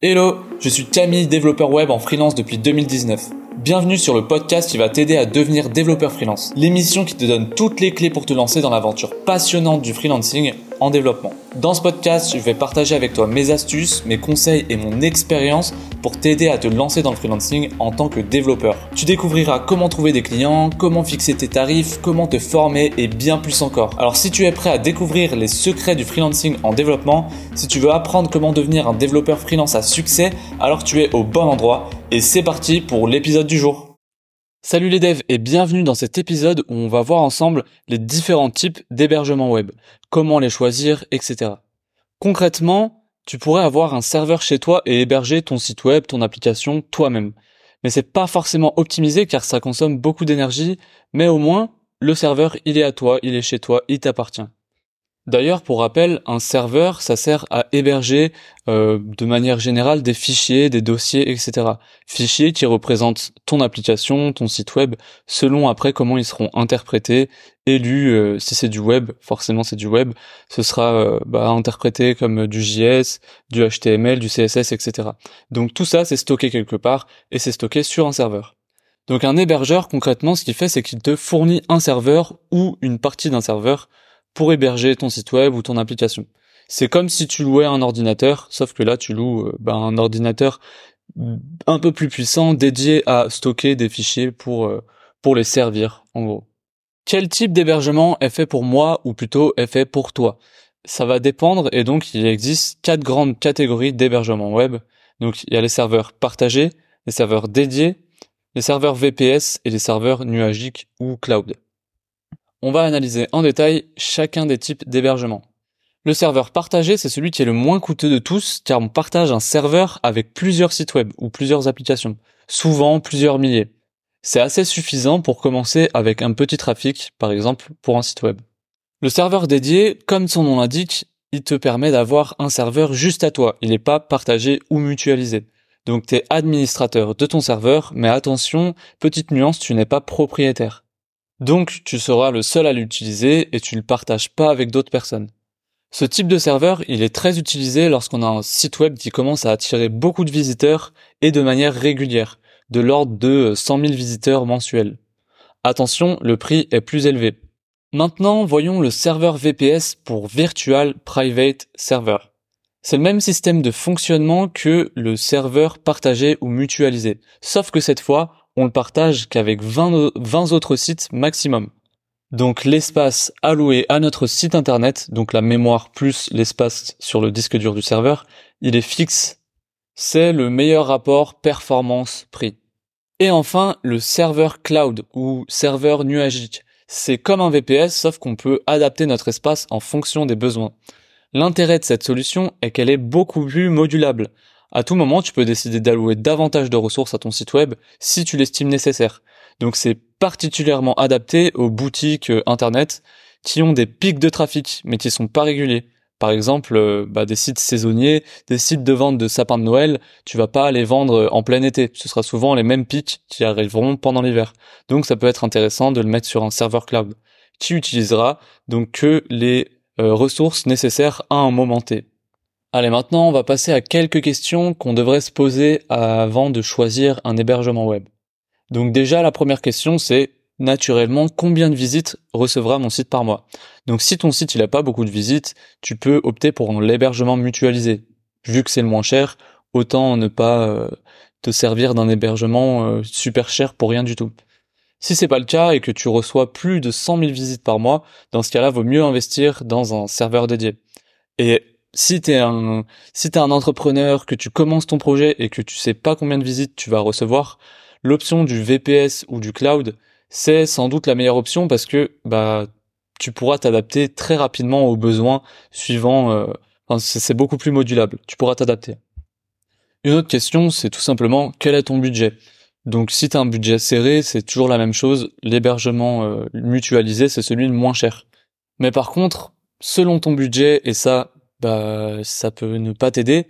Hello, je suis Camille, développeur web en freelance depuis 2019. Bienvenue sur le podcast qui va t'aider à devenir développeur freelance. L'émission qui te donne toutes les clés pour te lancer dans l'aventure passionnante du freelancing en développement. Dans ce podcast, je vais partager avec toi mes astuces, mes conseils et mon expérience pour t'aider à te lancer dans le freelancing en tant que développeur. Tu découvriras comment trouver des clients, comment fixer tes tarifs, comment te former et bien plus encore. Alors si tu es prêt à découvrir les secrets du freelancing en développement, si tu veux apprendre comment devenir un développeur freelance à succès, alors tu es au bon endroit et c'est parti pour l'épisode du jour. Salut les devs et bienvenue dans cet épisode où on va voir ensemble les différents types d'hébergement web, comment les choisir, etc. Concrètement, tu pourrais avoir un serveur chez toi et héberger ton site web, ton application toi-même. Mais c'est pas forcément optimisé car ça consomme beaucoup d'énergie, mais au moins, le serveur, il est à toi, il est chez toi, il t'appartient. D'ailleurs, pour rappel, un serveur, ça sert à héberger euh, de manière générale des fichiers, des dossiers, etc. Fichiers qui représentent ton application, ton site web, selon après comment ils seront interprétés et lus. Euh, si c'est du web, forcément c'est du web, ce sera euh, bah, interprété comme du JS, du HTML, du CSS, etc. Donc tout ça, c'est stocké quelque part et c'est stocké sur un serveur. Donc un hébergeur, concrètement, ce qu'il fait, c'est qu'il te fournit un serveur ou une partie d'un serveur pour héberger ton site web ou ton application. C'est comme si tu louais un ordinateur, sauf que là tu loues euh, ben, un ordinateur un peu plus puissant dédié à stocker des fichiers pour euh, pour les servir en gros. Quel type d'hébergement est fait pour moi ou plutôt est fait pour toi? Ça va dépendre et donc il existe quatre grandes catégories d'hébergement web. Donc il y a les serveurs partagés, les serveurs dédiés, les serveurs VPS et les serveurs nuagiques ou cloud on va analyser en détail chacun des types d'hébergement. Le serveur partagé, c'est celui qui est le moins coûteux de tous, car on partage un serveur avec plusieurs sites web ou plusieurs applications, souvent plusieurs milliers. C'est assez suffisant pour commencer avec un petit trafic, par exemple pour un site web. Le serveur dédié, comme son nom l'indique, il te permet d'avoir un serveur juste à toi, il n'est pas partagé ou mutualisé. Donc tu es administrateur de ton serveur, mais attention, petite nuance, tu n'es pas propriétaire. Donc tu seras le seul à l'utiliser et tu ne le partages pas avec d'autres personnes. Ce type de serveur, il est très utilisé lorsqu'on a un site web qui commence à attirer beaucoup de visiteurs et de manière régulière, de l'ordre de 100 000 visiteurs mensuels. Attention, le prix est plus élevé. Maintenant, voyons le serveur VPS pour Virtual Private Server. C'est le même système de fonctionnement que le serveur partagé ou mutualisé, sauf que cette fois, on le partage qu'avec 20, 20 autres sites maximum. Donc l'espace alloué à notre site internet, donc la mémoire plus l'espace sur le disque dur du serveur, il est fixe. C'est le meilleur rapport performance-prix. Et enfin, le serveur cloud ou serveur nuagique. C'est comme un VPS sauf qu'on peut adapter notre espace en fonction des besoins. L'intérêt de cette solution est qu'elle est beaucoup plus modulable. À tout moment, tu peux décider d'allouer davantage de ressources à ton site web si tu l'estimes nécessaire. Donc c'est particulièrement adapté aux boutiques euh, internet qui ont des pics de trafic mais qui sont pas réguliers. Par exemple, euh, bah, des sites saisonniers, des sites de vente de sapins de Noël, tu vas pas les vendre euh, en plein été. Ce sera souvent les mêmes pics qui arriveront pendant l'hiver. Donc ça peut être intéressant de le mettre sur un serveur cloud qui utilisera donc que les ressources nécessaires à un moment T. Allez, maintenant, on va passer à quelques questions qu'on devrait se poser avant de choisir un hébergement web. Donc déjà, la première question, c'est naturellement combien de visites recevra mon site par mois? Donc si ton site il a pas beaucoup de visites, tu peux opter pour l'hébergement mutualisé. Vu que c'est le moins cher, autant ne pas euh, te servir d'un hébergement euh, super cher pour rien du tout. Si c'est pas le cas et que tu reçois plus de 100 000 visites par mois, dans ce cas-là, vaut mieux investir dans un serveur dédié. Et si t'es un si t'es un entrepreneur que tu commences ton projet et que tu sais pas combien de visites tu vas recevoir, l'option du VPS ou du cloud, c'est sans doute la meilleure option parce que bah tu pourras t'adapter très rapidement aux besoins suivant euh, c'est beaucoup plus modulable, tu pourras t'adapter. Une autre question, c'est tout simplement quel est ton budget? Donc si tu as un budget serré, c'est toujours la même chose, l'hébergement euh, mutualisé, c'est celui le moins cher. Mais par contre, selon ton budget et ça bah ça peut ne pas t'aider,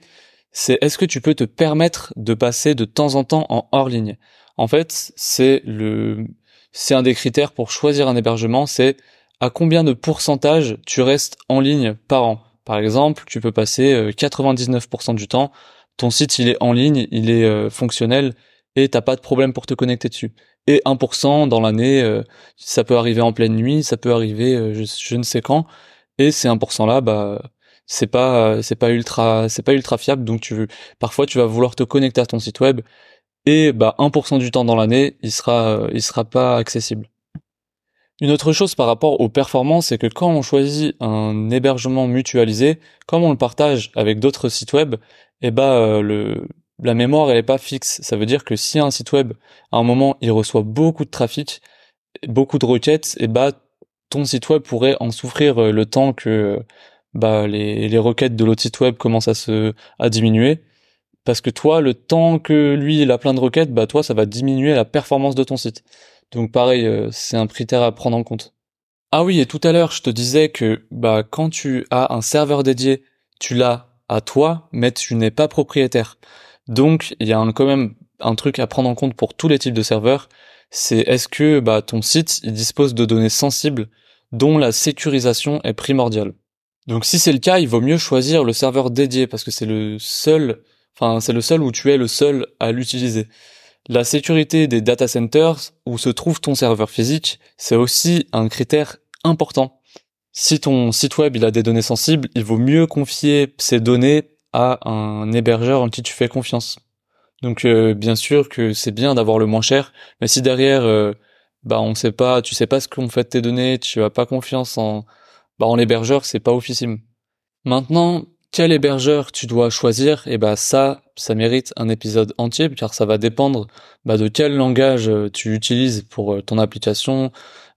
c'est est-ce que tu peux te permettre de passer de temps en temps en hors ligne. En fait, c'est le c'est un des critères pour choisir un hébergement, c'est à combien de pourcentage tu restes en ligne par an. Par exemple, tu peux passer 99% euh, du temps ton site il est en ligne, il est euh, fonctionnel et t'as pas de problème pour te connecter dessus. Et 1% dans l'année, euh, ça peut arriver en pleine nuit, ça peut arriver euh, je, ne sais quand, et ces 1% là, bah c'est pas c'est pas ultra c'est pas ultra fiable. Donc tu veux parfois tu vas vouloir te connecter à ton site web et bah 1% du temps dans l'année, il sera il sera pas accessible. Une autre chose par rapport aux performances, c'est que quand on choisit un hébergement mutualisé, comme on le partage avec d'autres sites web, eh ben euh, le la mémoire elle est pas fixe. Ça veut dire que si un site web à un moment il reçoit beaucoup de trafic, beaucoup de requêtes, et eh bah ton site web pourrait en souffrir euh, le temps que bah les, les requêtes de l'autre site web commencent à se à diminuer parce que toi le temps que lui il a plein de requêtes, bah toi ça va diminuer la performance de ton site. Donc pareil, euh, c'est un critère à prendre en compte. Ah oui, et tout à l'heure, je te disais que bah quand tu as un serveur dédié, tu l'as à toi, mais tu n'es pas propriétaire. Donc il y a quand même un truc à prendre en compte pour tous les types de serveurs, c'est est-ce que bah, ton site il dispose de données sensibles dont la sécurisation est primordiale? Donc si c'est le cas, il vaut mieux choisir le serveur dédié parce que c'est le seul, enfin c'est le seul où tu es le seul à l'utiliser. La sécurité des data centers où se trouve ton serveur physique, c'est aussi un critère important. Si ton site web il a des données sensibles, il vaut mieux confier ces données à un hébergeur en qui tu fais confiance. Donc euh, bien sûr que c'est bien d'avoir le moins cher, mais si derrière euh, bah on sait pas, tu sais pas ce qu'on fait de tes données, tu as pas confiance en bah en l'hébergeur, c'est pas officiel. Maintenant, quel hébergeur tu dois choisir, et bah ça, ça mérite un épisode entier car ça va dépendre bah, de quel langage euh, tu utilises pour euh, ton application,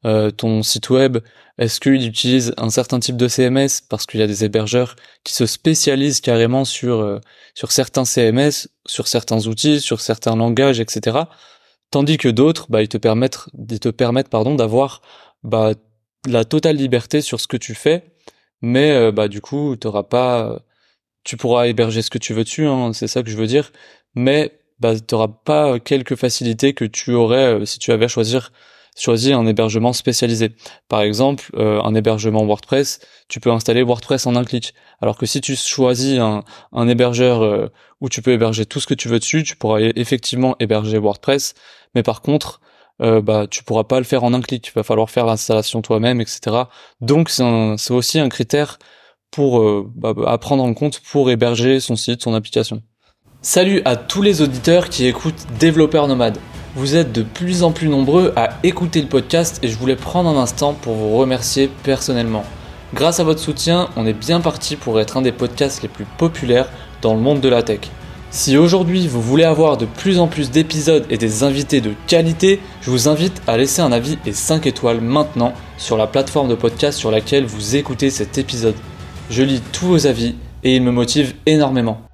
euh, ton site web. Est-ce qu'il utilise un certain type de CMS parce qu'il y a des hébergeurs qui se spécialisent carrément sur sur certains CMS, sur certains outils, sur certains langages, etc. Tandis que d'autres, bah, ils te permettent, ils te permettent pardon d'avoir bah, la totale liberté sur ce que tu fais mais euh, bah du coup t'auras pas tu pourras héberger ce que tu veux dessus hein, c'est ça que je veux dire mais bah t'auras pas quelques facilités que tu aurais euh, si tu avais choisir choisi un hébergement spécialisé. Par exemple, euh, un hébergement WordPress, tu peux installer WordPress en un clic. Alors que si tu choisis un, un hébergeur où tu peux héberger tout ce que tu veux dessus, tu pourras effectivement héberger WordPress, mais par contre, euh, bah tu pourras pas le faire en un clic. Il va falloir faire l'installation toi-même, etc. Donc c'est aussi un critère pour euh, bah, à prendre en compte pour héberger son site, son application. Salut à tous les auditeurs qui écoutent Développeur Nomade. Vous êtes de plus en plus nombreux à écouter le podcast et je voulais prendre un instant pour vous remercier personnellement. Grâce à votre soutien, on est bien parti pour être un des podcasts les plus populaires dans le monde de la tech. Si aujourd'hui vous voulez avoir de plus en plus d'épisodes et des invités de qualité, je vous invite à laisser un avis et 5 étoiles maintenant sur la plateforme de podcast sur laquelle vous écoutez cet épisode. Je lis tous vos avis et ils me motivent énormément.